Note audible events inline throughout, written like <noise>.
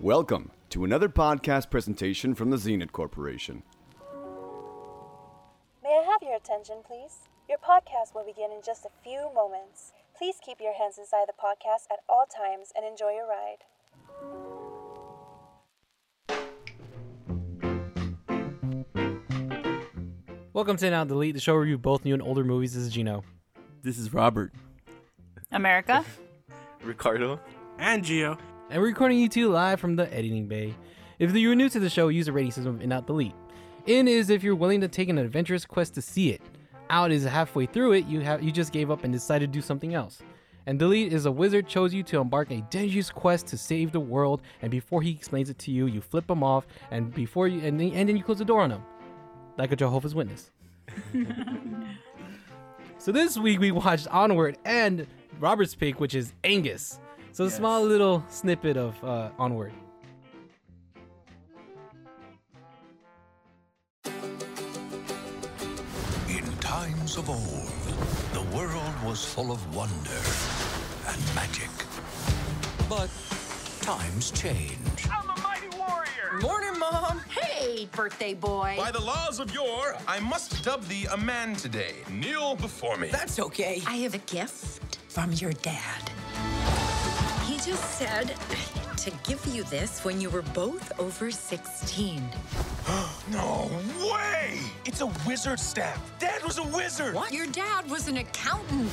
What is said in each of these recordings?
Welcome to another podcast presentation from the Zenit Corporation. May I have your attention, please? Your podcast will begin in just a few moments. Please keep your hands inside the podcast at all times and enjoy your ride. Welcome to Now Delete, the show where you both new and older movies. This is Gino. This is Robert. America. <laughs> Ricardo. and Geo. And we're recording you two live from the editing bay. If you're new to the show, use the rating system In Out Delete. In is if you're willing to take an adventurous quest to see it. Out is halfway through it, you have you just gave up and decided to do something else. And delete is a wizard chose you to embark a dangerous quest to save the world, and before he explains it to you, you flip him off, and before you and then, and then you close the door on him, like a Jehovah's Witness. <laughs> so this week we watched Onward and Robert's pick, which is Angus. So a small little snippet of uh, Onward. In times of old, the world was full of wonder and magic. But times change. I'm a mighty warrior. Morning, Mom. Hey, birthday boy. By the laws of yore, I must dub thee a man today. Kneel before me. That's okay. I have a gift from your dad. He just said to give you this when you were both over 16. <gasps> no way! It's a wizard staff. Dad was a wizard. What? Your dad was an accountant.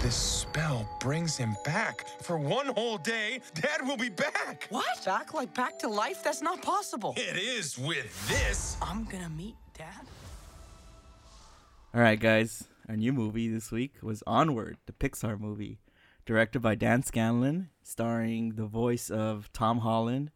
This spell brings him back. For one whole day, Dad will be back. What? Back like back to life? That's not possible. It is with this. I'm gonna meet Dad. All right, guys. Our new movie this week was Onward, the Pixar movie, directed by Dan Scanlon, starring the voice of Tom Holland,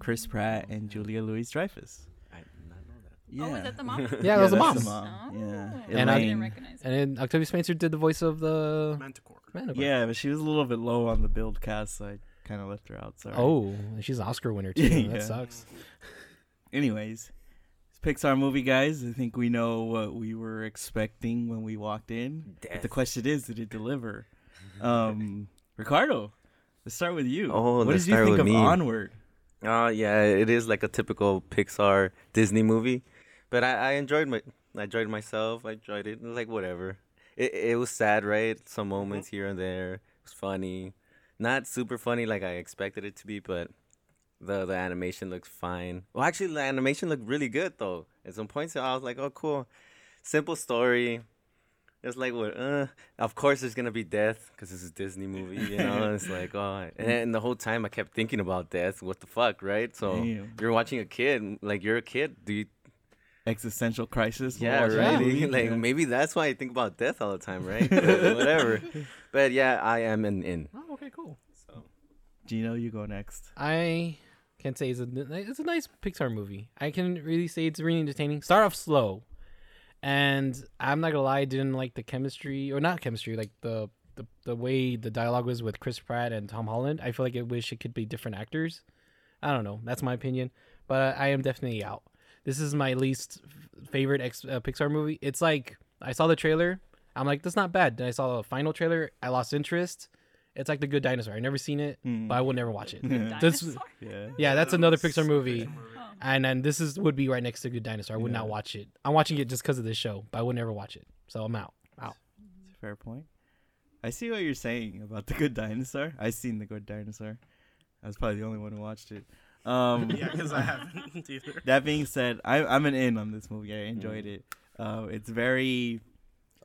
Chris Pratt, and Julia Louis-Dreyfus. I did not know that. Yeah. Oh, is that the mom? Yeah, that was the that's mom. Oh. Yeah. And I- Elaine. Um, recognize And then Octavia Spencer did the voice of the Manticore. Manticore. Yeah, but she was a little bit low on the build cast, so I kind of left her out. Sorry. Oh, she's an Oscar winner too. <laughs> Yeah. That sucks. Anyways, Pixar movie, guys. I think we know what we were expecting when we walked in. But the question is, did it deliver? Um, Ricardo, let's start with you. Oh, what let's did you think of me. Onward? Uh, yeah, it is like a typical Pixar Disney movie, but I, I enjoyed my I enjoyed myself. I enjoyed it. Like whatever. It it was sad, right? Some moments here and there. It was funny, not super funny like I expected it to be, but the the animation looks fine. Well, actually, the animation looked really good though. At some points, I was like, oh, cool, simple story. It's like what? Uh, of course, there's gonna be death because this is a Disney movie, you know. <laughs> it's like, oh, and, and the whole time I kept thinking about death. What the fuck, right? So Damn. you're watching a kid, like you're a kid. Do you? Existential crisis. Yeah, watching right. movie? <laughs> like Yeah. maybe that's why I think about death all the time, right? <laughs> But whatever. But yeah, I am an in. Oh, okay, cool. So Gino, you go next. I can't say it's a it's a nice Pixar movie. I can really say it's really entertaining. Start off slow, and I'm not gonna lie, I didn't like the chemistry or not chemistry, like the the, the way the dialogue was with Chris Pratt and Tom Holland. I feel like I wish it could be different actors. I don't know. That's my opinion, but I am definitely out. This is my least favorite ex- uh, Pixar movie. It's like I saw the trailer. I'm like, that's not bad. Then I saw the final trailer. I lost interest. It's like the Good Dinosaur. I've never seen it, but I will never watch it. <laughs> This- Yeah. yeah, that's another Pixar movie. And then this is would be right next to Good Dinosaur. I would not watch it. I'm watching it just because of this show, but I would never watch it. So I'm out. Out. Fair point. I see what you're saying about the Good Dinosaur. I seen the Good Dinosaur. I was probably the only one who watched it. Um, <laughs> Yeah, because I haven't either. <laughs> That being said, I, I'm an in on this movie. I enjoyed it. Uh, it's very,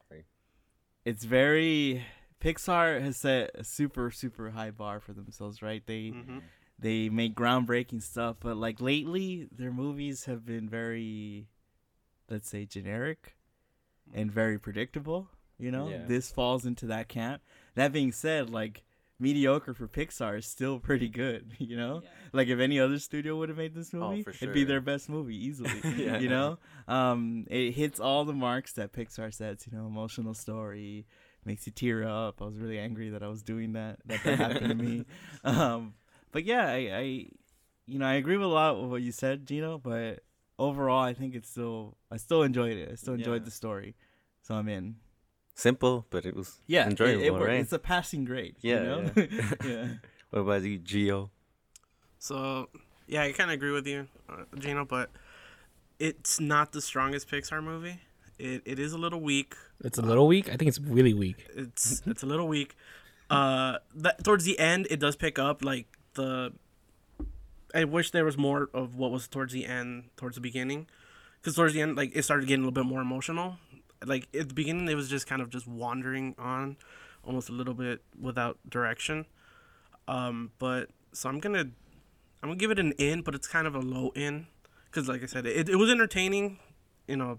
Sorry. it's very. Pixar has set a super super high bar for themselves, right? They Mm-hmm. they make groundbreaking stuff, but like lately, their movies have been very, let's say, generic and very predictable. You know, Yeah. this falls into that camp. That being said, like mediocre for Pixar is still pretty good. <laughs> You know, like if any other studio would have made this movie, for it'd be their best movie easily. <laughs> Yeah. You know, um, it hits all the marks that Pixar sets. You know, emotional story makes you tear up. I was really angry that I was doing that. That that happened to me. <laughs> <laughs> Um, but yeah, I, I, you know, I agree with a lot of what you said, Gino. But overall, I think it's still, I still enjoyed it. I still enjoyed Yeah. the story, so I'm in. Simple, but it was Yeah, it- enjoyable, it, worked. right? It's a passing grade. Yeah, you know? yeah. <laughs> yeah. What about you, Geo? So, yeah, I kind of agree with you, uh, Gino, but it's not the strongest Pixar movie. It, it is a little weak. It's a little weak. I think it's really weak. It's it's a little weak. Uh, that towards the end, it does pick up. Like the, I wish there was more of what was towards the end, towards the beginning, because towards the end, like it started getting a little bit more emotional. Like at the beginning, it was just kind of just wandering on, almost a little bit without direction. Um, but so I'm gonna, I'm gonna give it an in, but it's kind of a low in, because like I said, it, it was entertaining, you know,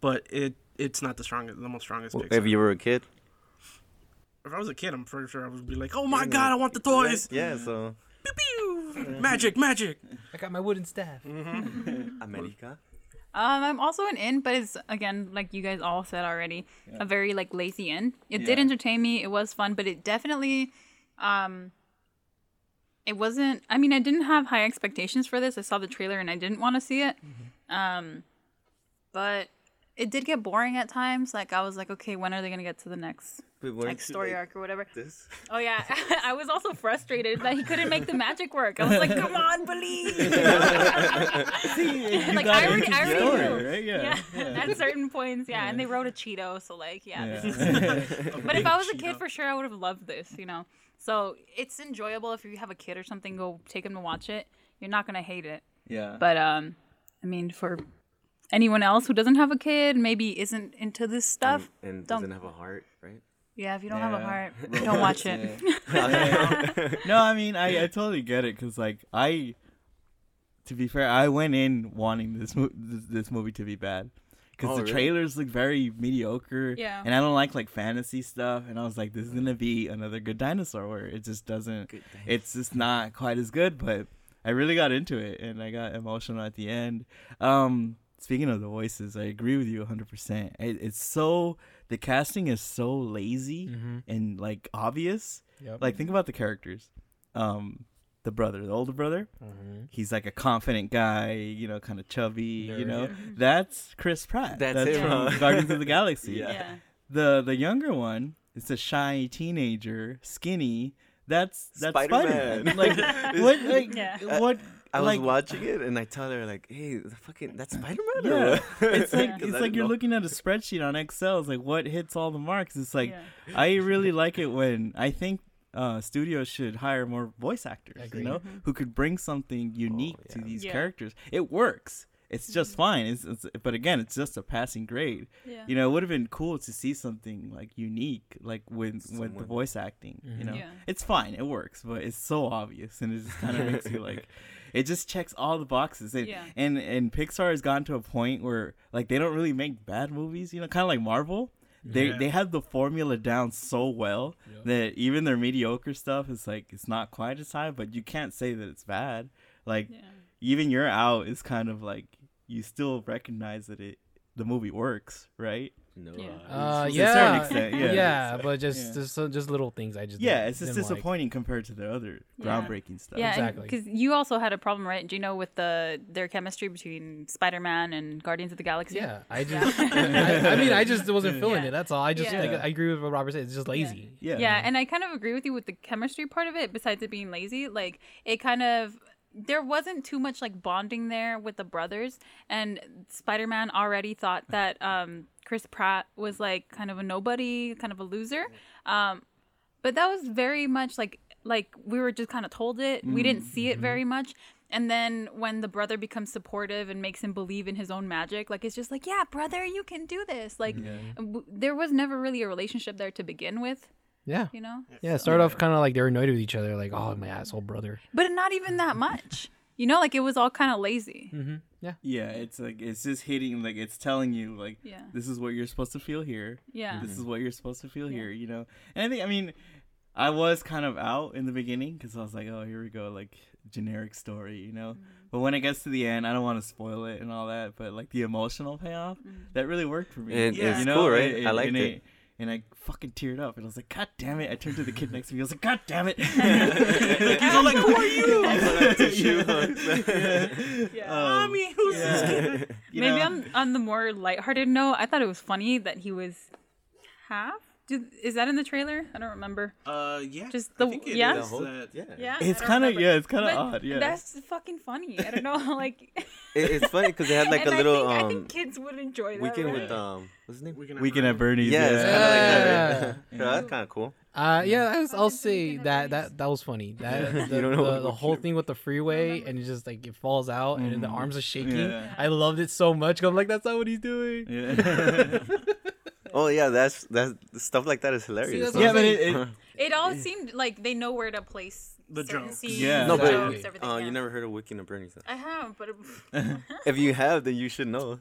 but it it's not the strongest, the most strongest. Pixar. If you were a kid. If I was a kid, I'm pretty sure I would be like, "Oh my god, I want the toys!" Yeah, so. Pew, pew. Magic, magic. I got my wooden staff. <laughs> America. Um, I'm also an in, but it's again like you guys all said already, a very like lazy in. It did entertain me. It was fun, but it definitely, um, it wasn't. I mean, I didn't have high expectations for this. I saw the trailer and I didn't want to see it. Um, but it did get boring at times. Like I was like, okay, when are they gonna get to the next like story like, arc or whatever? This? Oh yeah, <laughs> I was also frustrated that he couldn't make the magic work. I was like, come <laughs> on, believe. <laughs> like I already, I already story, knew. right? Yeah, yeah. At certain points, yeah. And they wrote a Cheeto, so like, yeah. Yeah. But if I was a kid, for sure, I would have loved this. You know. So it's enjoyable if you have a kid or something. Go take him to watch it. You're not gonna hate it. Yeah. But um, I mean, for anyone else who doesn't have a kid, maybe isn't into this stuff, And, and don't. doesn't have a heart, right? Yeah, if you don't have a heart, <laughs> don't watch it. Yeah. <laughs> no, I mean, I, I totally get it because, like, I, to be fair, I went in wanting this mo- this, this movie to be bad because Oh, the really? trailers look very mediocre. Yeah. And I don't like like fantasy stuff, and I was like, this is gonna be another good dinosaur where it just doesn't. It's just not quite as good, but I really got into it, and I got emotional at the end. Um, speaking of the voices, I agree with you 100%. It, it's so the casting is so lazy and like obvious. Yep. Like think about the characters. Um, the brother, the older brother, Mm-hmm. he's like a confident guy, you know, kind of chubby, you know. That's Chris Pratt. That's him, from? Guardians of the <laughs> Galaxy. Yeah. Yeah. The the younger one is a shy teenager, skinny. That's that's Spider-Man. Spider-Man. Like <laughs> what? Like Yeah. what? I was watching it and I tell her like, "Hey, the fucking that's Spider Man." Yeah, <laughs> it's like <laughs> Because it's I like you're know. looking at a spreadsheet on Excel. It's like what hits all the marks. It's like Yeah. I really like it when I think uh, studios should hire more voice actors. Agree. You know, mm-hmm. who could bring something oh, unique to yeah. these Yeah. characters. It works. It's mm-hmm. just fine. It's, it's but again, it's just a passing grade. Yeah. You know, it would have been cool to see something like unique, like with with the voice acting. You mm-hmm. know, Yeah. it's fine. It works, but it's so obvious, and it just kind of makes you like. <laughs> It just checks all the boxes, and, Yeah. and and Pixar has gotten to a point where like they don't really make bad movies, you know, kind of like Marvel. They Yeah. they have the formula down so well that even their mediocre stuff is like it's not quite as high, but you can't say that it's bad. Like Yeah. even your out is kind of like you still recognize that it the movie works, right? No. Yeah. Uh, To a certain yeah, extent, yeah, yeah. but just Yeah. just so- just little things I just Yeah, it's just didn't like. disappointing compared to the other Yeah. groundbreaking stuff. Yeah, Exactly. Because you also had a problem, right, Do you know, with the their chemistry between Spider Man and Guardians of the Galaxy. Yeah, I just, <laughs> I, I mean, I just wasn't feeling Yeah. it. That's all. I just, Yeah. like, I agree with what Robert said. It's just lazy. Yeah. Yeah, and I kind of agree with you with the chemistry part of it. Besides it being lazy, like it kind of there wasn't too much like bonding there with the brothers, and Spider Man already thought that um, Chris Pratt was like kind of a nobody, kind of a loser. Um, but that was very much like like we were just kind of told it. We didn't see it very much. And then when the brother becomes supportive and makes him believe in his own magic, like it's just like, yeah, brother, you can do this. Like w- there was never really a relationship there to begin with, Yeah, you know. yeah. It started off kind of like they're annoyed with each other, like, oh, my asshole brother. But not even that <laughs> much. You know, like it was all kind of lazy. Mm-hmm. Yeah, Yeah, it's like it's just hitting like it's telling you like Yeah. this is what you're supposed to feel here. Yeah. This is what you're supposed to feel here, you know. And I think I mean I was kind of out in the beginning cuz I was like, "Oh, here we go, like generic story, you know." Mm-hmm. But when it gets to the end, I don't want to spoil it and all that, but like the emotional payoff, mm-hmm. that really worked for me. It- Yeah. it's You know, cool, right? and- I liked and it. And I fucking teared up, and I was like, "God damn it!" I turned to the kid next to me. I was like, "God damn it!" <laughs> He's all like, "Who are you?" <laughs> Yeah. Um, Mommy, who's this kid? <laughs> You Maybe know? on on the more lighthearted note, I thought it was funny that he was half Do, is that in the trailer? I don't remember. Uh, yeah. Just I the think it yeah. is that- yeah. Yeah, It's kinda- yeah, it's kinda odd, yeah. that's fucking funny. I don't know, <laughs> like. It, it's funny because they had like and a little I think, I um think kids would enjoy that. weekend right? with um what's his name? Weekend at Bernie's. Yeah, it's kind of like that. Yeah. Right? Yeah, <laughs> that's kind of cool. Uh, yeah, I was, I'll say that that that was funny. <laughs> That Yeah. the, You don't know the, what the whole thing with the freeway and it just like it falls out and the Mhm. arms are shaking. Yeah. I loved it so much. I'm like, that's not what he's doing. Yeah. Oh yeah, that's that's stuff like that is hilarious. that's yeah, but it, it It all seemed like they know where to place The certain jokes. scenes, Yeah. no, the but jokes, everything. uh, yeah. you never heard of Weekend at Bernie's. then? I have, but <laughs> If you have, then you should know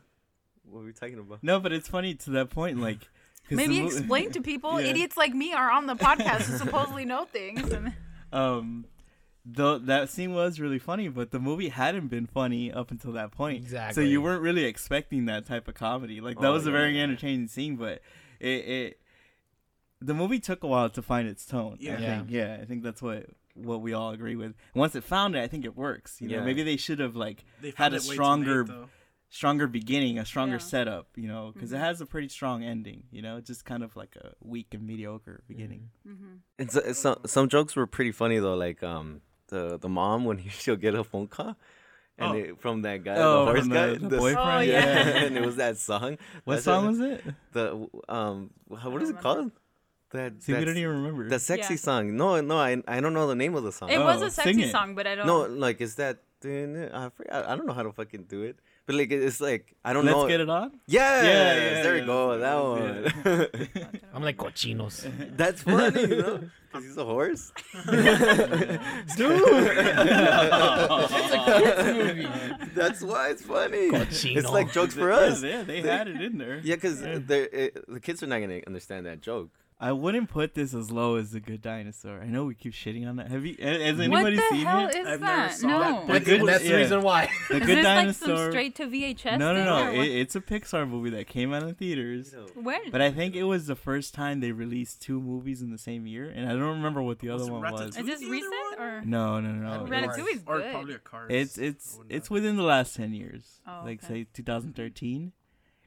what we're talking about. no, but it's funny to that point. Like, 'cause maybe mo- explain to people. <laughs> Yeah. Idiots like me are on the podcast who supposedly know things. And <laughs> um though that scene was really funny but the movie hadn't been funny up until that point Exactly. so you weren't really expecting that type of comedy like that Oh, was a very yeah. entertaining scene but it, it the movie took a while to find its tone Yeah. i Yeah. think yeah i think that's what what we all agree with once it found it i think it works you know Yeah. maybe they should have like They had a it late, stronger stronger beginning a stronger Yeah. setup you know because Mm-hmm. it has a pretty strong ending you know just kind of like a weak and mediocre beginning Mm-hmm. And so, some some jokes were pretty funny though, like um the the mom when <laughs> she'll get a phone call. And Oh. it, from that guy, Oh, the horse from guy, the- the boyfriend? Oh, yeah. <laughs> and it was that song. what That's song a- was it The um, how- what is it called? That see we that's- don't even remember the sexy Yeah. song. No, no, I I don't know the name of the song. it was Oh, a sexy song, but I don't. no, like is that I, I don't know how to fucking do it, but like it's like I don't let's know. get it on Yes, Yeah, yeah, there yeah, we go. That what it one. <laughs> <laughs> I'm like cochinos. <laughs> That's funny, you know, because he's a horse. Dude, it's a kids movie. That's why it's funny. Cochino. It's like jokes for us. Yeah, they, they had it in there. Yeah, because the kids are not gonna understand that joke. I wouldn't put this as low as the Good Dinosaur. I know we keep shitting on that. Have you? Has what anybody the seen hell it? is I've never that? saw no. that, but The Good- That's the reason why. The is Good this Dinosaur. like some straight to VHS? no, no, no. It, it's a Pixar movie that came out in theaters. when? But I think it was the first time they released two movies in the same year, and I don't remember what the Was other it one was. Is this recent or? No, no, no. Ratatouille. It's- Ratatouille's Or probably a card. It's it's it's within the last ten years, Oh, like okay. say 2013,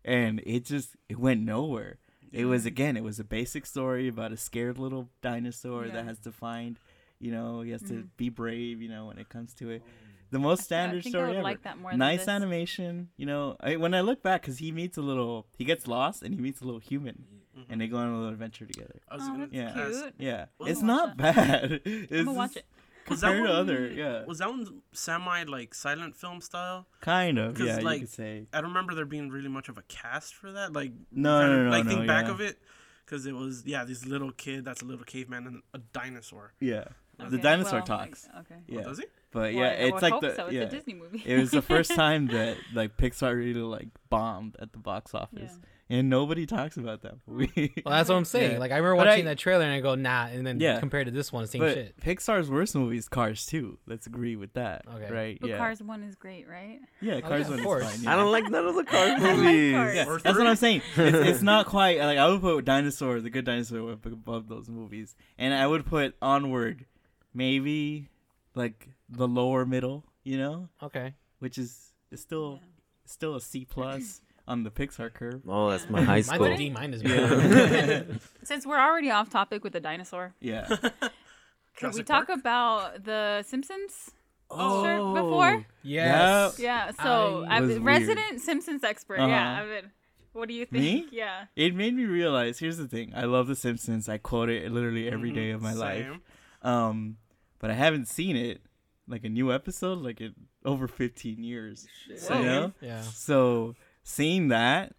and it just it went nowhere. It was again, it was a basic story about a scared little dinosaur Yeah. that has to find, you know, he has to Mhm. be brave, you know, when it comes to it. The most standard think I story would ever. like that more than nice this. animation, you know. I, when I look back, because he meets a little, he gets lost and he meets a little human, and they go on a little adventure together. I was Oh, gonna that's Yeah. cute. Yeah, Well, it's not <laughs> watch bad. It's I'm gonna watch it. Was that one, other, yeah, Was that one semi like silent film style? kind of. Yeah, you like, could say. I don't remember there being really much of a cast for that. Like No, kinda, no, no, Like no, think back yeah. of it, because it was yeah, this little kid that's a little caveman and a dinosaur. Yeah, Okay, the dinosaur well, talks. like, okay. Yeah, Oh, does he? but Well, yeah, I it's like hope the so. It's a yeah. Disney movie. it was the first <laughs> time that like Pixar really like bombed at the box office, and nobody talks about that movie. <laughs> Well, that's what I'm saying. Yeah. Like I remember But watching I- that trailer and I go, nah, and then Yeah. compared to this one, same but shit. Pixar's worst movie is Cars 2. Let's agree with that. Okay. Right? But yeah. Cars One is great, right? yeah, Oh, Cars yeah, of 1 is course. fine. I don't like none of the <laughs> Cars like movies. Cars. Yeah, that's what. I'm saying. It's, it's <laughs> not quite like I would put Dinosaur, the Good Dinosaur, above those movies, and I would put Onward, maybe like the lower middle, you know, Okay. which is is still still a C plus <clears throat> on the Pixar curve. Oh, that's my high Mine's school. a D minus. Yeah. <laughs> Since we're already off topic with the dinosaur, yeah. Can we talk Park? about the Simpsons? Oh, before? Yes. Yeah. So I I'm was a weird. resident Simpsons expert. Yeah. Uh-huh. I mean, what do you think? Me? Yeah. It made me realize. Here's the thing. I love The Simpsons. I quote it literally every day of my life. Same. Um, but I haven't seen it like a new episode like in over 15 years. So, you know? Yeah. So seeing that,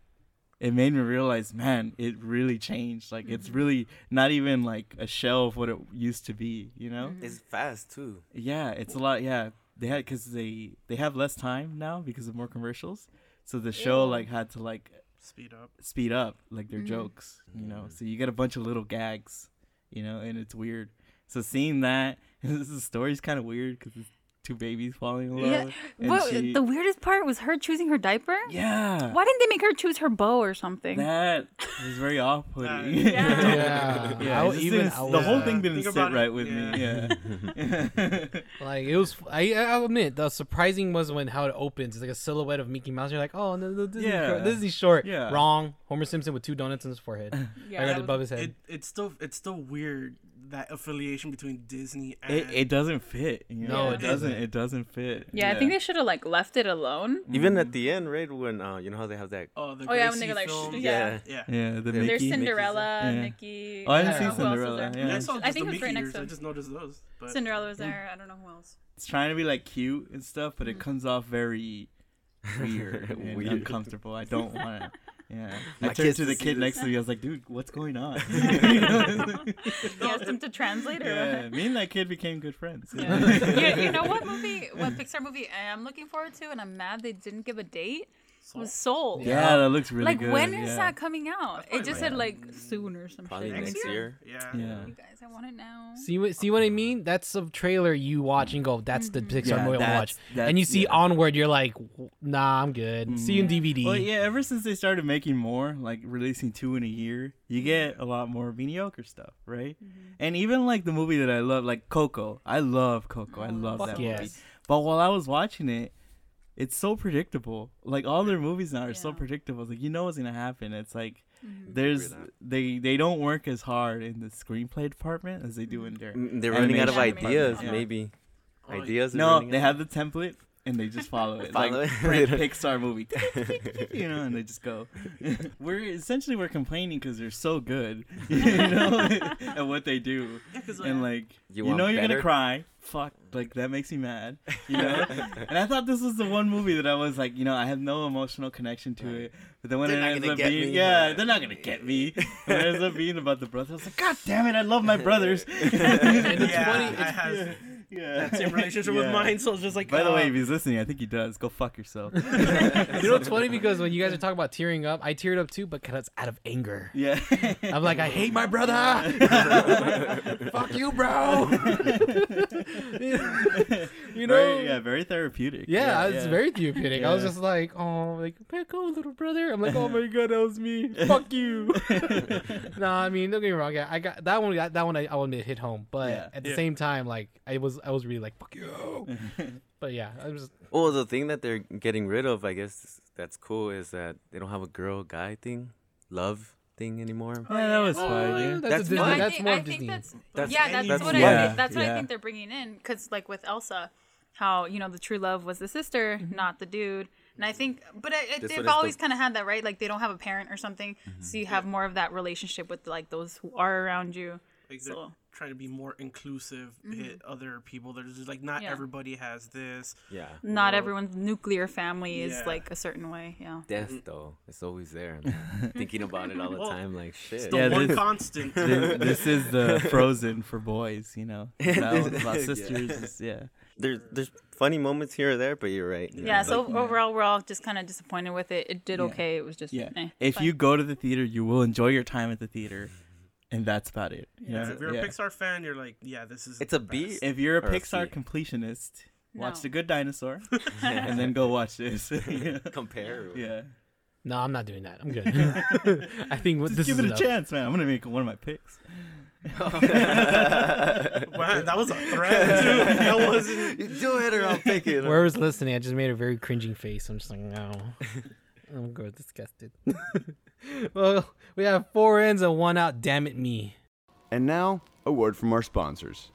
it made me realize, man, it really changed. Like it's mm-hmm. really not even like a shell of what it used to be. You know? Mm-hmm. It's fast too. Yeah, it's a lot. Yeah, they had because they they have less time now because of more commercials. So the show Ew. like had to like Speed up. speed up like their Mhm. jokes, you know. Mm-hmm. So you get a bunch of little gags, you know, and it's weird. So seeing that, <laughs> the story's kind of weird because two babies falling in love. Yeah. and What, she- the weirdest part was her choosing her diaper. Yeah. Why didn't they make her choose her bow or something? That was very off-putting. Yeah. <laughs> Yeah. yeah. I it even- didn't- the would- whole thing didn't Think sit about it. right with me. Yeah. <laughs> like it was. I I'll admit the surprising was when how it opens. It's like a silhouette of Mickey Mouse. You're like, oh no, no Disney, Yeah. short, Disney short. Yeah. Wrong. Homer Simpson with two donuts in his forehead. <laughs> Yeah, right that above his head. It, it's still it's still weird that affiliation between Disney and it, it doesn't fit. You know? No, it it doesn't. doesn't. It doesn't fit. Yeah, I think they should have like left it alone. Even at the end, right when uh, you know how they have that. Oh, the Oh yeah, when they go like, sh- yeah. yeah. Yeah, the Yeah. There's Mickey. Cinderella, Yeah. Mickey. Oh, I haven't don't know who else was Cinderella, there. yeah. I saw I think the it was right next to I him. just noticed those. But Cinderella was there. I don't know who else. It's trying to be like cute and stuff, but it Mm-hmm. comes off very <laughs> weird and Weird. uncomfortable. I don't want it. <laughs> Yeah, I My turned to the kid next to me. I was like, "Dude, what's going on?" <laughs> <laughs> You? You asked him to translate or yeah, what? me and that kid became good friends. Yeah. <laughs> you, you know what movie, what Pixar movie I am looking forward to, and I'm mad they didn't give a date. Was Soul. Yeah, that looks really like good. Like when is yeah. that coming out? It just said like soon or some Probably shit. next year. Yeah. Yeah. You guys, I want it now. See what see what I mean? That's a trailer you watch and go, that's the mm-hmm. Pixar Yeah, movie I that's- watch. And you see yeah. onward, you're like, nah, I'm good. Mm-hmm. See you in DVD. Well, yeah, ever since they started making more, like releasing two in a year, you mm-hmm. get a lot more mediocre stuff, right? And even like the movie that I love, like Coco. I love Coco. I oh, love Fuck that movie. yes. But while I was watching it, it's so predictable. Like all their movies now are so predictable. It's like you know what's gonna happen. It's like there's they they don't work as hard in the screenplay department as they do in their. Mm, They're running out of ideas. Yeah. maybe. Ideas. No, they out. have the template and they just follow it. Follow like it. <laughs> print Pixar movie, <laughs> you know, and they just go. <laughs> we're essentially we're complaining because they're so good, you know, at what they do, and like You you, want know you're better? gonna cry. Fuck, like that makes me mad, you know. and I thought this was the one movie that I was like, you know, I have no emotional connection to it. But then when They're it not ends up being, me. yeah, they're not gonna get me. when it ends up being about the brothers, I was like, God damn it, I love my brothers. and it's Yeah, funny. I It's, have yeah. that same relationship with <laughs> Yeah. mine, so it's just like. By the uh, way, if he's listening, I think he does. Go fuck yourself. <laughs> you know what's funny? Because when you guys are talking about tearing up, I teared up too, but because out of anger. Yeah. <laughs> I'm like, I hate my brother. Fuck you, bro. you know? Very, yeah, very therapeutic. Yeah, it's yeah. very therapeutic. I was just like, oh, like, back on, little brother. I'm like, oh my god, that was me. Fuck you. no, I mean, don't get me wrong. Yeah, I got that one. That, that one, I, I'll admit, hit home. But Yeah. at the Yeah. same time, like, I was, I was really like, fuck you. <laughs> but yeah, I was. Well, the thing that they're getting rid of, I guess, that's cool, is that they don't have a girl guy thing, love thing anymore. Oh, yeah, that was Oh, fun. yeah, Yeah. that's, That's a No, I that's think, more I think Disney. that's, That's- yeah, that's, that's- what yeah, I that's what yeah. I think they're bringing in because like with Elsa, how you know the true love was the sister, mm-hmm. not the dude. And I think, but it, it, they've always the- kind of had that, right? Like they don't have a parent or something, so mm-hmm. you have more of that relationship with like those who are around you. like So trying to be more inclusive, hit other people. They're just like not Yeah. everybody has this. Yeah. not Well, everyone's nuclear family is Yeah. like a certain way. Yeah. Death, though, it's always there. I'm <laughs> thinking about it all the Well, time, like shit. the Yeah, one this- constant. <laughs> This, this is the <laughs> Frozen for boys, you know. That one's about Yeah. sisters. is- yeah. There's there's funny moments here or there, but you're right. Yeah. So Like, overall, we're all just kind of disappointed with it. It did Yeah. okay. It was just Yeah. eh, if fine. you go to the theater, you will enjoy your time at the theater, and that's about it. you Yeah, if you're Yeah. a Pixar fan, you're like, yeah, this is. It's a the B. best. If you're a Or Pixar C. completionist, watch No. The Good Dinosaur, <laughs> and then go watch this. yeah. <laughs> <laughs> compare. yeah. No, I'm not doing that. I'm good. I think Just this give is it a chance, man. I'm gonna make one of my picks. Wow, that was a threat too. That wasn't. Do it or I'll pick it. Whoever's listening, I just made a very cringing face. I'm just like, no. I'm good. Disgusted. <laughs> well, we have four ins and one out. Damn it, me. And now, a word from our sponsors.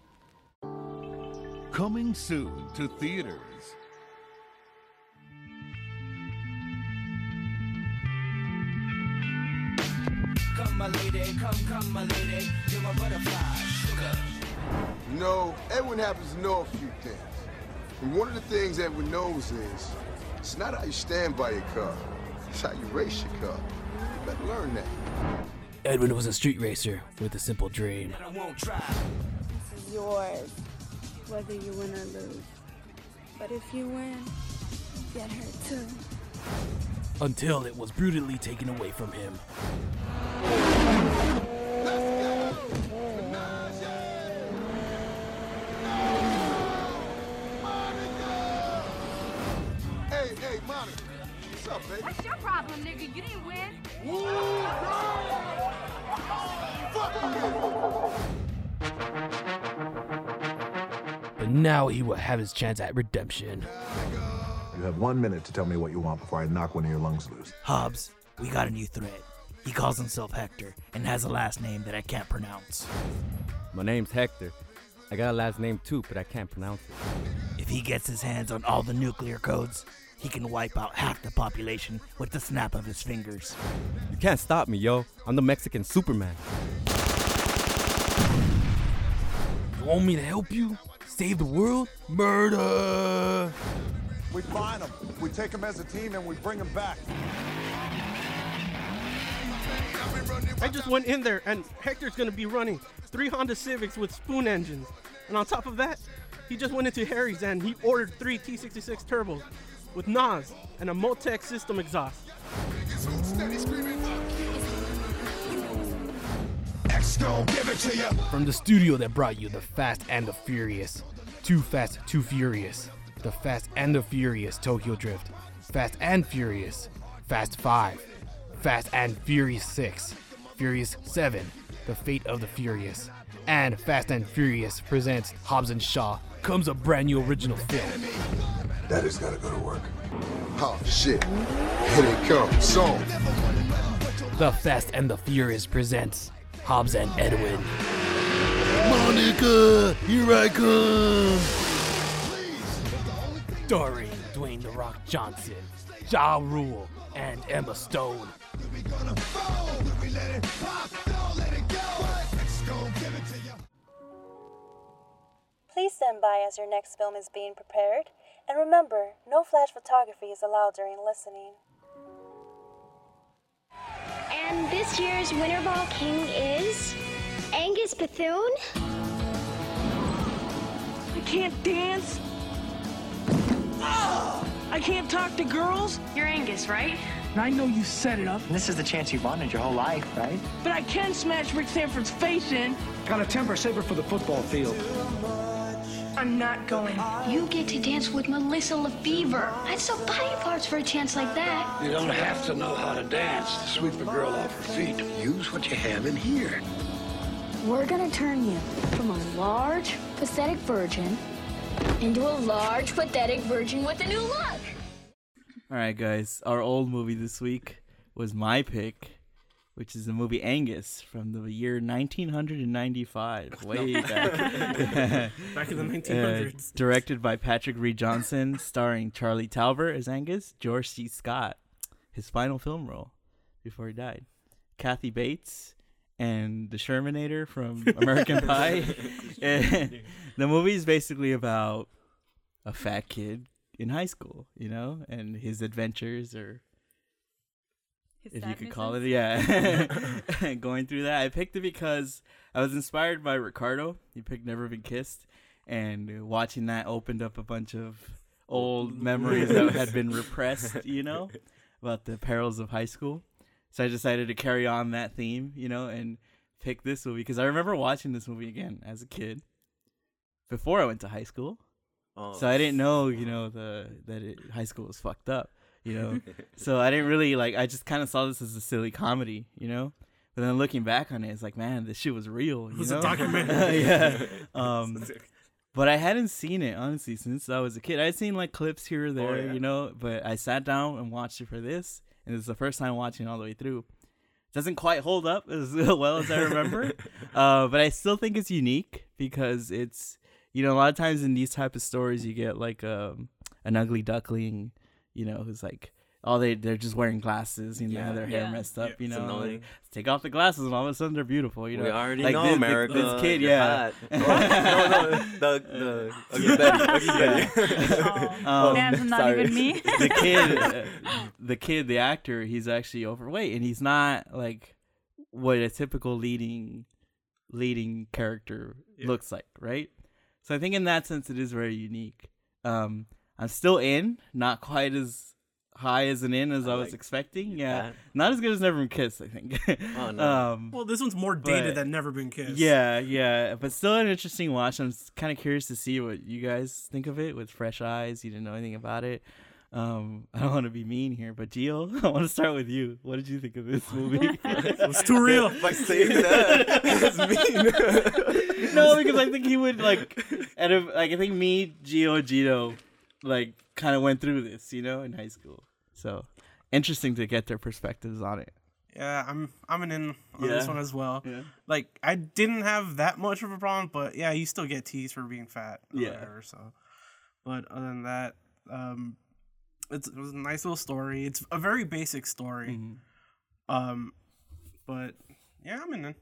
Coming soon to theaters. Come, my lady, come, come, my lady. You're my butterfly, sugar. You know, Edwin happens to know a few things. And one of the things Edwin knows is it's not how you stand by your car, it's how you race your car. You better learn that. Edwin was a street racer with a simple dream. I won't try. This is yours, whether you win or lose. But if you win, get hurt too. Until it was brutally taken away from him. Up, baby? What's your problem, nigga? You didn't win. But now he will have his chance at redemption. You have one minute to tell me what you want before I knock one of your lungs loose. Hobbs, we got a new threat. He calls himself Hector and has a last name that I can't pronounce. My name's Hector. I got a last name too, but I can't pronounce it. If he gets his hands on all the nuclear codes, he can wipe out half the population with the snap of his fingers. You can't stop me, yo. I'm the Mexican Superman. You want me to help you? Save the world? Murder! We find them, we take them as a team, and we bring them back. I just went in there, and Hector's gonna be running three Honda Civics with spoon engines. And on top of that, he just went into Harry's and he ordered three T66 turbos with NOS and a Motec system exhaust. From the studio that brought you The Fast and the Furious, Too Fast, Too Furious, The Fast and the Furious Tokyo Drift, Fast and Furious, Fast 5, Fast and Furious 6, Furious 7, The Fate of the Furious, and Fast and Furious presents Hobbs and Shaw comes a brand new original film. Daddy's gotta go to work. Oh, shit. Here they come. Song. The Fast and the Furious presents Hobbs and Edwin. Monica, here I come. Starring Dwayne The Rock Johnson, Ja Rule, and Emma Stone. Please stand by as your next film is being prepared. And remember, no flash photography is allowed during listening. And this year's Winter Ball King is Angus Bethune. I can't dance. I can't talk to girls. You're Angus, right? I know you set it up, This is the chance you've wanted your whole life, right? but I can smash Rick Sanford's face in. Got a temper, save it for the football field. I'm not going. You get to dance with Melissa Lefebvre. I'd sell body parts for a chance like that. You don't have to know how to dance to sweep a girl off her feet. Use what you have in here. We're gonna turn you from a large, pathetic virgin into a large, pathetic virgin with a new look. All right, guys. Our old movie this week was my pick, which is the movie Angus from the year 1995, <laughs> way back. <laughs> Back in the <laughs> Uh, 1900s. directed by Patrick Read Johnson, starring Charlie Talbert as Angus, George C. Scott, his final film role before he died, Kathy Bates, and the Shermanator from American Pie. The movie is basically about a fat kid in high school, you know, and his adventures or His if you could sadnesses? call it, yeah. <laughs> Going through that, I picked it because I was inspired by Ricardo. He picked Never Been Kissed, and watching that opened up a bunch of old <laughs> memories that had been repressed, you know, about the perils of high school. So I decided to carry on that theme, you know, and pick this movie because I remember watching this movie again as a kid before I went to high school. Oh. So I didn't know, you know, the that it, high school was fucked up, you know. <laughs> so I didn't really like. I just kind of saw this as a silly comedy, you know. But then looking back on it, it's like, man, this shit was real. You was a know? documentary. <laughs> yeah. <laughs> Um, but I hadn't seen it honestly since I was a kid. I'd seen like clips here or there, yeah. you know. But I sat down and watched it for this, and it's the first time watching all the way through. Doesn't quite hold up as well as I remember, uh, but I still think it's unique because it's you know a lot of times in these type of stories you get like um, an ugly duckling, you know, who's like oh they they're just wearing glasses, you know, Yeah. their hair Yeah. messed up, you know, annoying. like, take off the glasses and all of a sudden they're beautiful, you know. We already like know this, America. This kid, you're yeah. <laughs> no, no, the the Ugly Betty. Ugly Betty. Um, Man's not sorry. even me. <laughs> the kid, uh, <laughs> the kid, the actor, he's actually overweight, and he's not like what a typical leading leading character looks like, right? So I think in that sense, it is very unique. Um, I'm still in, not quite as high as an in as I, was like expecting. Yeah, that. not as good as Never Been Kissed, I think. Oh, no. um, Well, this one's more dated but- than Never Been Kissed. yeah, yeah, but still an interesting watch. I'm kind of curious to see what you guys think of it with fresh eyes. You didn't know anything about it. Um, I don't want to be mean here, but Gio, <laughs> I want to start with you. What did you think of this <laughs> movie? It's too real. By saying that, it's mean. no, because I think he would like, and if, like I think me, Gio, and Gino, like kind of went through this, you know, in high school. So interesting to get their perspectives on it. Yeah, I'm I'm an in on this one as well. Yeah. Like I didn't have that much of a problem, but yeah, you still get teased for being fat. Or Yeah. Whatever, so, but other than that, um, it's, it was a nice little story. It's a very basic story. Mm-hmm. Um, but yeah, I'm in. it.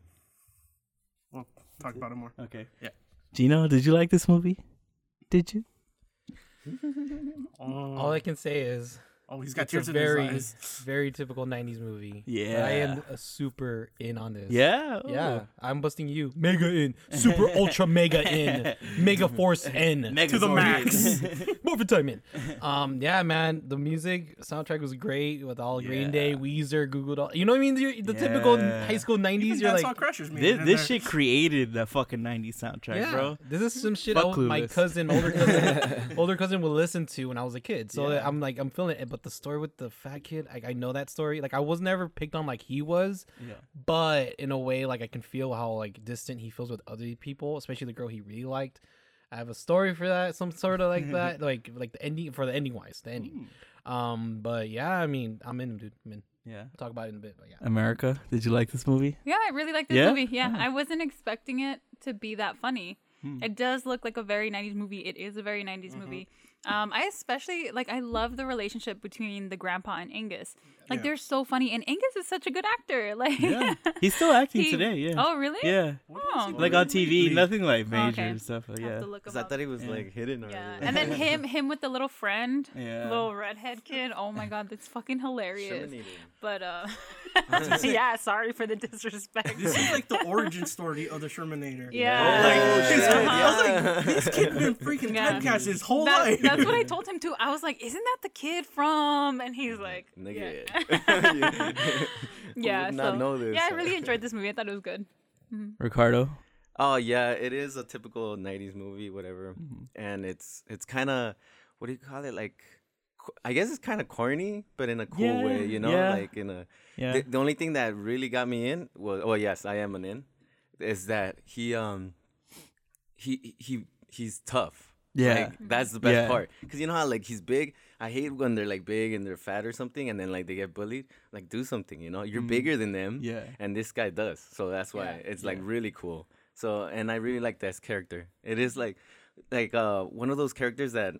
We'll talk about it more. Okay. Yeah. Gino, did you like this movie? Did you? All I can say is, Oh, he's got it's tears a in his very, eyes. <laughs> very typical '90s movie. But I am a super in on this. Yeah? yeah. Oh. I'm busting you, mega in, super <laughs> ultra mega in, mega force in, <laughs> To the max. Morphin time in. Um, yeah, man, the music soundtrack was great with all Green Day, Weezer, Goo Goo Doll. You know what I mean? The, the typical high school '90s. Even You're Dance like, Hall Crushers made This, this shit created the fucking 90s soundtrack, yeah, bro. this is some shit Fuck I, my cousin, older cousin, older cousin would listen to when I was a kid. So Yeah. I'm like, I'm feeling it. But the story with the fat kid, like, I know that story. Like, I was never picked on like he was. Yeah. But in a way, like, I can feel how like distant he feels with other people, especially the girl he really liked. I have a story for that, some sort of like that, <laughs> like like the ending for the ending wise, the ending. Um, but yeah, I mean, I'm in, dude. I'm in. Yeah. We'll talk about it in a bit. But yeah. America, did you like this movie? Yeah, I really like this Yeah? movie. Yeah, I wasn't expecting it to be that funny. Hmm. It does look like a very 90s movie. It is a very 90s Mm-hmm. movie. Um, I especially like I love the relationship between the grandpa and Angus. Like Yeah. they're so funny and Angus is such a good actor. <laughs> Like Yeah. <laughs> He's still acting He- today, yeah. Oh, really? Yeah. Oh. Like on TV, nothing like Oh, major okay. and stuff. But Have yeah. to look Because I thought he was Yeah. like hidden or Yeah. <laughs> And then him him with the little friend, Yeah. little redhead kid. Oh my god, that's fucking hilarious. Shermanated. But uh was gonna say- yeah, sorry for the disrespect. This is like the origin story of the Shermanator. Yeah. Like, Oh, his- shit, I was like, this kid been freaking Yeah. typecast his whole That- life. That's what I told him too. I was like, "Isn't that the kid from?" And he's like, Nigga. <laughs> "Yeah." yeah. not so, know this. Yeah, I really enjoyed this movie. I thought it was good. Mhm. Ricardo. Oh yeah, it is a typical '90s movie, whatever, Mm-hmm. and it's it's kind of what do you call it? Like, I guess it's kind of corny, but in a cool Yeah, way, you know, yeah. like in a. Yeah. The, the only thing that really got me in was, oh yes, I am an in, is that he um, he he he's tough. Yeah. Like, that's the best Yeah. part. Cause you know how like he's big. I hate when they're like big and they're fat or something, and then like they get bullied. Like do something, you know. You're Mm. bigger than them. Yeah. And this guy does, so that's why Yeah, it's like yeah. really cool. So and I really like this character. It is like like uh one of those characters that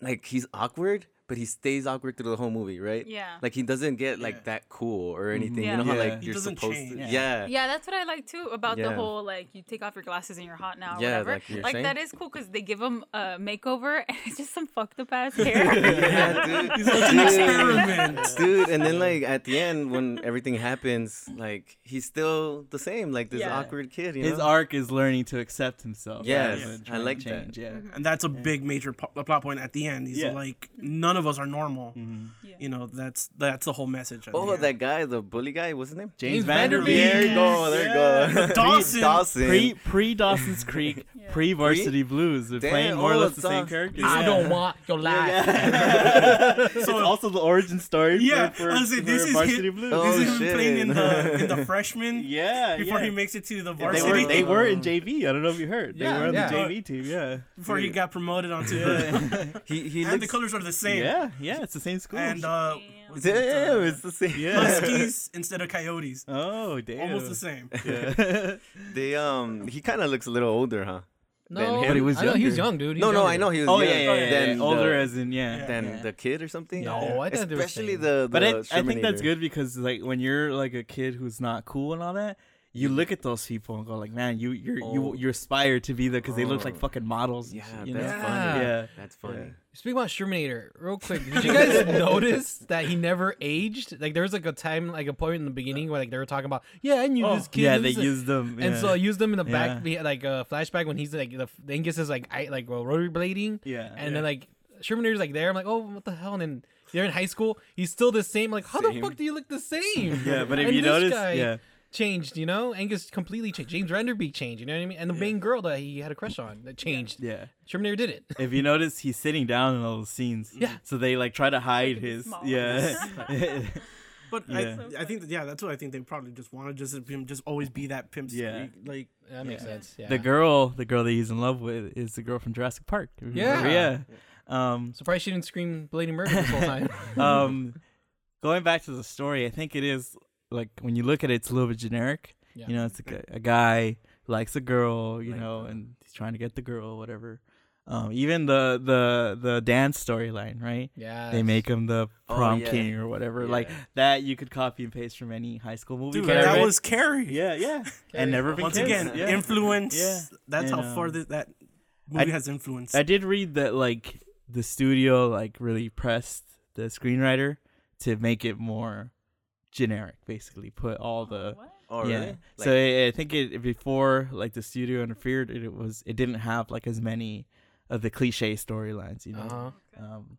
like he's awkward, but he stays awkward through the whole movie, right? Yeah. Like he doesn't get like that cool or mm-hmm. anything. You know how yeah. like you're supposed change. to. Yeah. Yeah. Yeah, that's what I like too about the whole like you take off your glasses and you're hot now or Yeah, whatever. like you're Like, that is cool because they give him a makeover <laughs> and it's just some fucked up ass <laughs> hair. <laughs> yeah, dude. He's like an Dude. experiment. dude. And then like at the end when everything happens, like he's still the same, like this Yeah. awkward kid. You His know? arc is learning to accept himself. Yes, rather I trying to like that. change, Yeah. Mm-hmm. and that's a big major po- plot point at the end. He's Yeah. like, mm-hmm. none of us are normal. Mhm. You know, that's that's the whole message. at the Oh, end. that guy, the bully guy, what's his name? James Van Der Beek. Vanderbeek. There you go, there you go. <laughs> Yeah. Dawson. Dawson. Pre pre Dawson's Creek, <laughs> pre Varsity Blues. They're Damn, playing more or oh, less the same characters. I don't want your life. <laughs> so it's also the origin story. Yeah, for, for, I was like, this for is Varsity him, Blues. this is Oh, him playing in the in the freshman. Yeah, before yeah. he makes it to the they varsity. were they were in JV. I don't know if you heard. They were on the JV team. Yeah. before he got promoted onto the. He he and the colors are the same. Yeah, yeah. It's the same school. And uh, was it, uh, it's the same. Yeah. <laughs> Huskies instead of coyotes. oh damn. Almost the same. Yeah. <laughs> <laughs> They um, he kind of looks a little older, huh? No. But he was I know he was young, dude. He no, was no, I know he was. oh young yeah, yeah, yeah. Than yeah. Older the, as in yeah. than yeah. the kid or something. No, I thought they were especially same. the. the But I, I think that's good because like when you're like a kid who's not cool and all that, you look at those people and go like, man, you you're Oh. you you aspire to be there because they look like Oh. fucking models. Yeah, shit, you that's know? funny. Yeah, That's funny. Speaking about Shermanator, real quick, did you <laughs> guys notice that he never aged? Like there was like a time, like a point in the beginning where like they were talking about, yeah, I knew Oh, this kid. yeah, they used them. and so I used them in the back, Yeah. like a flashback when he's like the Angus is like I like well, rotary blading, Yeah, and yeah. then like Shermanator's like there. I'm like, oh, what the hell? And then they're in high school. He's still the same. Like, how the fuck do you look the same? <laughs> Yeah, but if And you notice, guy- yeah, changed. You know, Angus completely changed. James Van Der Beek changed. You know what I mean? And the main girl that he had a crush on that changed. Yeah. Terminator did it. If you notice, he's sitting down in all those scenes. Yeah. So they like try to hide his. Yeah. <laughs> <laughs> But Yeah. I, I think that, yeah, that's what I think they probably just wanted just him just always be that pimp. Yeah. streak, like That makes sense. Yeah. The girl, the girl that he's in love with, is the girl from Jurassic Park. if you remember. Yeah. yeah. Um, Surprised she didn't scream "Bloody Murder" this whole <laughs> time. um, going back to the story, I think it is like when you look at it, it's a little bit generic. Yeah. You know, it's like a, a guy likes a girl, you know, and he's trying to get the girl, whatever. Um, even the the the dance storyline, right? Yeah, They make him the Oh, prom yeah. king or whatever. Like that, you could copy and paste from any high school movie. dude, Carrie. that was Carrie. yeah, yeah, <laughs> and never been Once kissed. again, yeah. influence. Yeah. That's And, how far um, that movie I- has influence. I did read that like the studio like really pressed the screenwriter to make it more generic, basically put all the Oh, yeah. really? so I, I think it before like the studio interfered, it, it was it didn't have like as many of the cliche storylines, you know. Uh-huh. Um,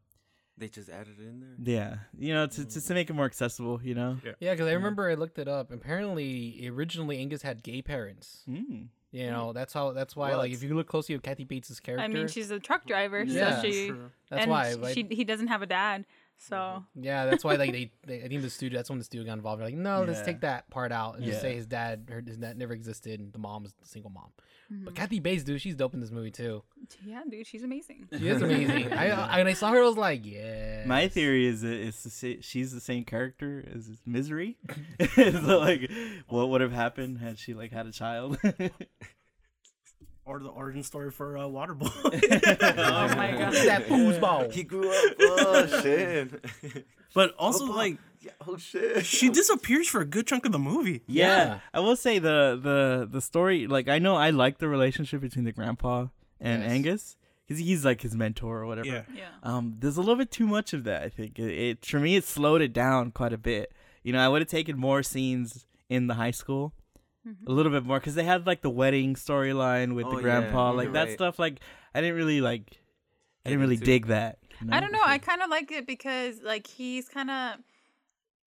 They just added it in there. yeah, you know, to, just to make it more accessible, you know. Yeah, because I remember I looked it up. Apparently, originally Angus had gay parents. Mm. You know, that's how. That's why. Like, What? if you look closely at Kathy Bates' character, I mean, she's a truck driver, Yeah. so she. That's and why, sh- like- she he doesn't have a dad, so. yeah, that's why. Like they, <laughs> they, I think the studio. That's when the studio got involved. They're like, no, let's take that part out and just say his dad, her, his dad never existed. And the mom's is the single mom. Mm-hmm. But Kathy Bates, dude, she's dope in this movie too. Yeah, dude, she's amazing. She is amazing. I, <laughs> I when I saw her, I was like, yeah. My theory is that it's the she's the same character as Misery. <laughs> so like, what would have happened had she like had a child? Or the origin story for uh, Waterboy. <laughs> Oh my god. that <laughs> foosball. He grew up. Oh <laughs> shit. But also, Oh, like, oh shit. she disappears for a good chunk of the movie. Yeah. Yeah. I will say the the the story. Like I know I like the relationship between the grandpa and Yes. Angus because he's like his mentor or whatever. Yeah. Yeah. Um, there's a little bit too much of that. I think it, it for me it slowed it down quite a bit. You know, I would have taken more scenes in the high school. Mm-hmm. A little bit more because they had like the wedding storyline with Oh, the grandpa, you're like that right. stuff. Like I didn't really like, I didn't really into- dig that. you I don't know. I kind of like it because like he's kind of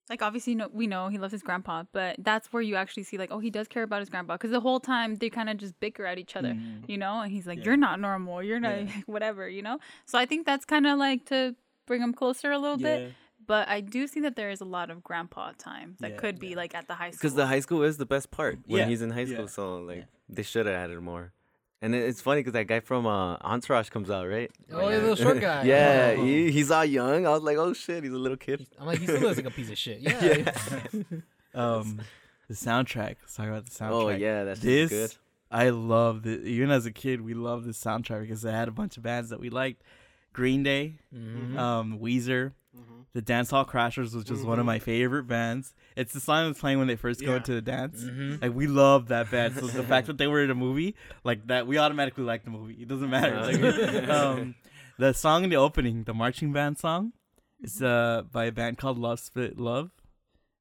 like obviously no, we know he loves his grandpa, but that's where you actually see like oh he does care about his grandpa because the whole time they kind of just bicker at each other, mm-hmm. you know, and he's like you're not normal, you're not <laughs> whatever, you know. So I think that's kind of like to bring them closer a little Yeah. bit. But I do see that there is a lot of grandpa time that Yeah, could be like at the high school. Because the high school is the best part when Yeah, he's in high school. yeah, So like they should have added more. And it's funny because that guy from uh, Entourage comes out, right? Oh, yeah, the little short guy. <laughs> yeah, Oh. he, he's all young. I was like, oh shit, he's a little kid. I'm like, he still looks like a piece of shit. <laughs> Yeah. <laughs> um the soundtrack. Let's talk about the soundtrack. Oh, yeah, that's this. good. I love it. Even as a kid, we loved this soundtrack because it had a bunch of bands that we liked. Green Day, Mm-hmm. um, Weezer, the Dance Hall Crashers was just one of my favorite bands. It's the song that's playing when they first go into the dance. Mm-hmm. Like we love that band. So the fact <laughs> that they were in a movie like that, we automatically like the movie. It doesn't matter. Like, <laughs> um, the song in the opening, the marching band song, is uh by a band called Love Split Love.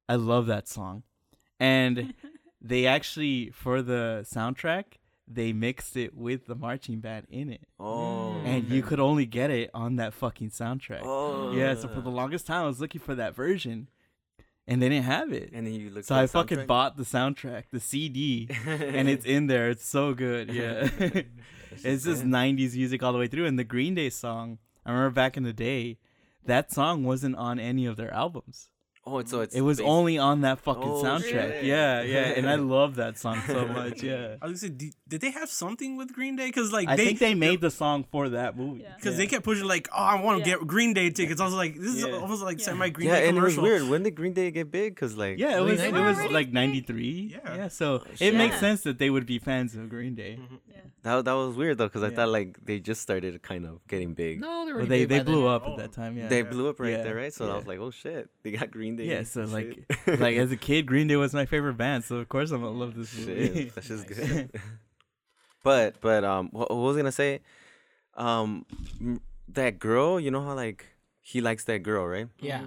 I love that song, and <laughs> they actually for the soundtrack they mixed it with the marching band in it. Oh. And you mm. could only get it on that fucking soundtrack. Oh. Yeah, so for the longest time I was looking for that version. And they didn't have it. And then you look. So I fucking bought the soundtrack, the CD, and it's in there. It's so good. Yeah. <laughs> <laughs> it's just 90s music all the way through. And the Green Day song, I remember back in the day, that song wasn't on any of their albums. Oh, it's, so it's It was based- only on that fucking Oh, soundtrack. shit. Yeah, yeah. And I love that song so <laughs> much. Yeah. I was gonna say, did, did they have something with Green Day? Because like I they, think they made the song for that movie. because they kept pushing like, oh, I want to Yeah. get Green Day tickets. I was like, this is Yeah. almost like semi Green Yeah, Day and it was weird. When did Green Day get big? Cause like Yeah, it was it was like '93. Yeah. Yeah, so oh, it makes sense that they would be fans of Green Day. Mm-hmm. Yeah. that that was weird though, cause I Yeah. thought like they just started kind of getting big. no, they were. They they blew up Oh. at that time. Yeah, They blew up right there, right? So I was like, oh shit, they got Green Day. yeah. So like, like as a <laughs> kid, Green Day was my favorite band. So of course I'm gonna love this movie. Shit, that's just <laughs> good. but but um, what, what was I gonna say? Um, that girl, you know how like he likes that girl, right? Yeah.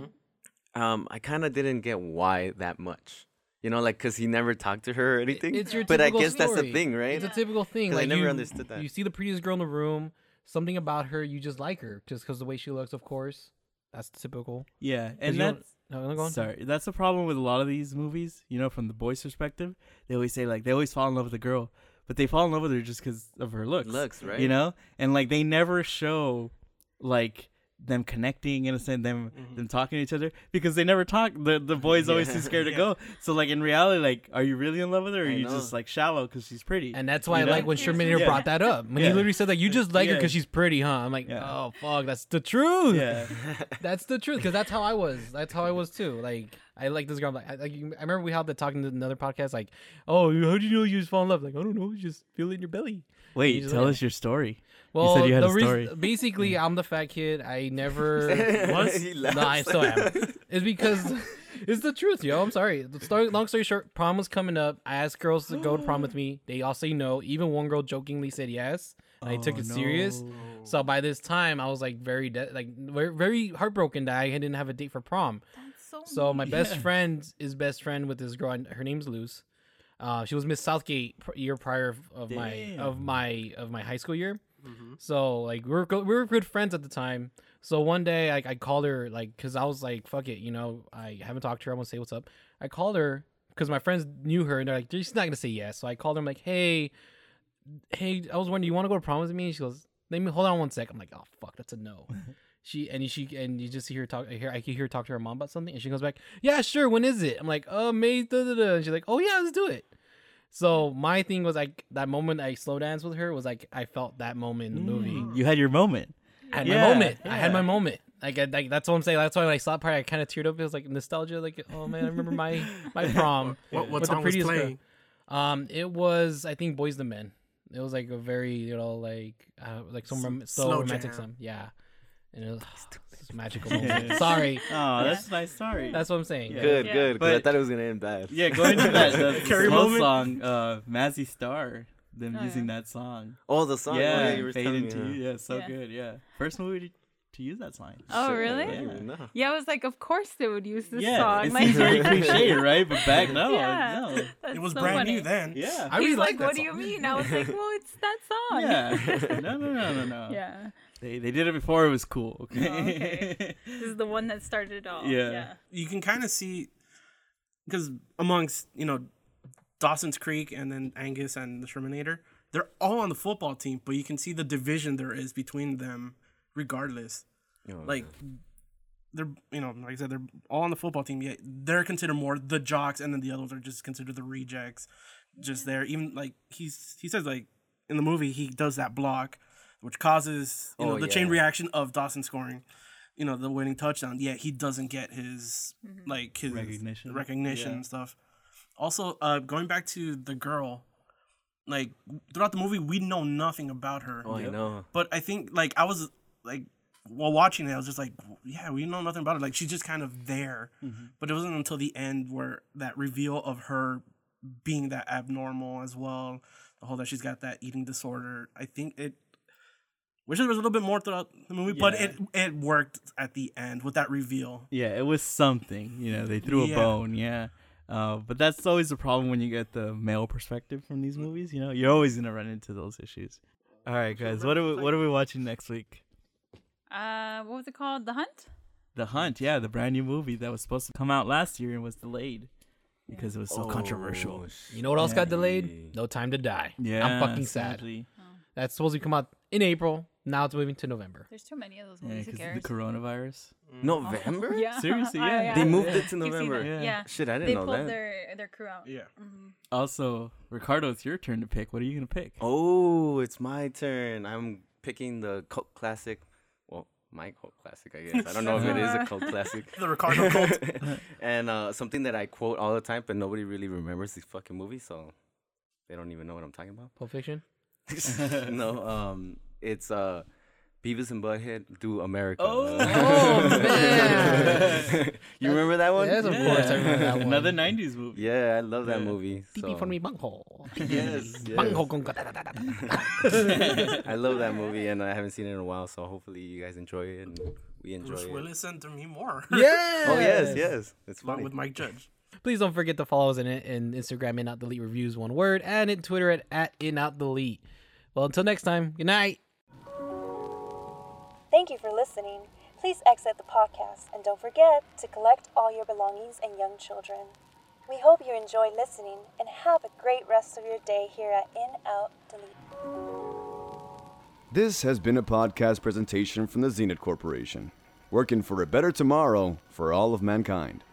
Um, I kind of didn't get why that much. You know, like, cause he never talked to her or anything. It's your but I typical guess that's the thing, right? It's a typical thing. 'Cause I never you, understood that. You see the prettiest girl in the room. Something about her, you just like her, just because the way she looks. Of course, that's typical. Yeah, and you that's No, no, go on. Sorry, that's the problem with a lot of these movies. You know, from the boys' perspective, they always say like they always fall in love with the girl, but they fall in love with her just because of her looks. Looks, right? You know, and like they never show like them connecting and a sense, them mm-hmm. them talking to each other because they never talk. The the boy's always too scared to <laughs> Yeah. go. So like in reality, like, are you really in love with her, or are you know. just like shallow because she's pretty? And that's why You I know? like when Shermanator Yeah. brought that up. When he literally said like, "You just like her because she's pretty, huh?" I'm like, Yeah. "Oh fuck, that's the truth." Yeah. <laughs> that's the truth because that's how I was. That's how I was too. Like I like this girl. I'm like I, like, I remember we had that talking to another podcast. Like, oh, how do you know you just fall in love? Like, I don't know. You just feel it in your belly. Wait, tell like- us your story. Well, you said you had the a reas- story. basically, I'm the fat kid. I never <laughs> was. <laughs> He no, I still am. <laughs> It's because it's the truth, yo. I'm sorry. The story, long story short, prom was coming up. I asked girls to go to prom with me. They all say no. Even one girl jokingly said yes. And I took Oh, it serious. So by this time, I was like very, de- like very, very heartbroken that I didn't have a date for prom. so So my best Yeah. friend is best friend with this girl. and Her name's Luz. Uh, she was Miss Southgate pr- year prior of, of my of my of my high school year. Mm-hmm. So like we were go- we were good friends at the time. So one day like I called her like because I was like fuck it you know I haven't talked to her I want to say what's up. I called her because my friends knew her and they're like she's not gonna say yes. So I called her I'm like hey hey I was wondering you want to go to prom with me? And she goes let me hold on one sec. I'm like oh fuck that's a no. <laughs> She and she and you just see her talk. I hear I can hear her talk to her mom about something, and she goes back, "Yeah, sure. When is it?" I'm like, "Oh, May." Da, da, da. And she's like, "Oh yeah, let's do it." So my thing was like that moment I slow danced with her was like I felt that moment in the movie. You had your moment. I had Yeah, my moment. I had my moment. Like, I, like that's what I'm saying. That's why when I saw that part, I kind of teared up. It was like nostalgia. Like, oh man, I remember my my <laughs> prom. What- what with song was girl. playing? Um, it was I think Boyz II Men. It was like a very you know like uh, like some rom- so slow romantic jam. song. Yeah, and it was, it magical moment. <laughs> Sorry. <laughs> Oh, that's a nice story. That's what I'm saying. Good, Yeah. good. 'cause I But- thought it was gonna end bad. Yeah, going to that the <laughs> Carrie slow moment? song, uh, Mazzy Star, them Oh, using yeah. that song. Oh, the song. yeah, oh, yeah, you were Fade telling into me. You. Yeah, so Yeah. good. Yeah, first movie to, to use that song. Oh, Shit, I really? didn't even know. Yeah, I was like, of course they would use this yeah, song. it like, seems very cliche, right? But back no, yeah, no. that's It was so brand funny. new then. Yeah, I He's really like, like that what do you mean? I was like, well, it's that song. yeah. no, no, no, no, no. yeah. They they did it before it was cool. Okay. Oh, okay. <laughs> This is the one that started it all. Yeah. Yeah. You can kind of see because amongst you know Dawson's Creek and then Angus and the Terminator, they're all on the football team, but you can see the division there is between them, regardless. Oh, like they're you know like I said they're all on the football team yet they're considered more the jocks and then the others are just considered the rejects just there even like he's he says like in the movie he does that block which causes you know Oh, the chain reaction of Dawson scoring you know the winning touchdown yet he doesn't get his Mm-hmm. like his Recognition. recognition Yeah. and stuff also uh going back to the girl like throughout the movie we know nothing about her Oh, I know. but I think like I was like while watching it, I was just like, yeah, we know nothing about her. Like she's just kind of there. But it wasn't until the end where that reveal of her being that abnormal as well, the whole that she's got that eating disorder. I think it. Wish there was a little bit more throughout the movie, but it it worked at the end with that reveal. Yeah, it was something. You know, they threw Yeah. a bone. Yeah. Uh, but that's always the problem when you get the male perspective from these movies. You know, you're always gonna run into those issues. All right, guys, what are we, what are we watching next week? Uh, what was it called? The Hunt. The Hunt. Yeah, the brand new movie that was supposed to come out last year and was delayed because it was so Oh, controversial. You know what else Yeah. got delayed? No Time to Die. Yeah, I'm fucking sad. That's supposed to come out in April. Now it's moving to November. There's too many of those Yeah, movies. Who because cares? the coronavirus. November? <laughs> Yeah. Seriously, <laughs> I- yeah. yeah. They moved it to Keep seeing November. Yeah. Yeah. Shit, I didn't they know pulled that. their their crew out. Yeah. Mhm. Also, Ricardo, it's your turn to pick. What are you gonna pick? Oh, it's my turn. I'm picking the cult classic. Well, my cult classic, I guess. I don't know if it is a <laughs> cult classic. The Ricardo cult. and uh, something that I quote all the time, but nobody really remembers these fucking movie, so they don't even know what I'm talking about. Pulp Fiction. no, um, it's uh, Beavis and Butthead do America. Oh. Oh, <laughs> man. you remember that one? Yes, of course I remember that one. Another '90s movie. Yeah, I love that Yeah. movie. Pipi so- for me bunghole. Yes, <laughs> yes. Bunghole con da- da- da- da- da. I love that movie, and I haven't seen it in a while, so hopefully you guys enjoy it and we enjoy Bruce it. Willis and Demi Moore. Yes. Oh yes, yes, it's fun with Mike Judge. Please don't forget to follow us in it in Instagram in out delete reviews one word and in Twitter at, at in out delete. Well, until next time, good night. Thank you for listening. please exit the podcast and don't forget to collect all your belongings and young children. We hope you enjoy listening and have a great rest of your day here at In Out Delete. This has been a podcast presentation from the Zenith Corporation, working for a better tomorrow for all of mankind.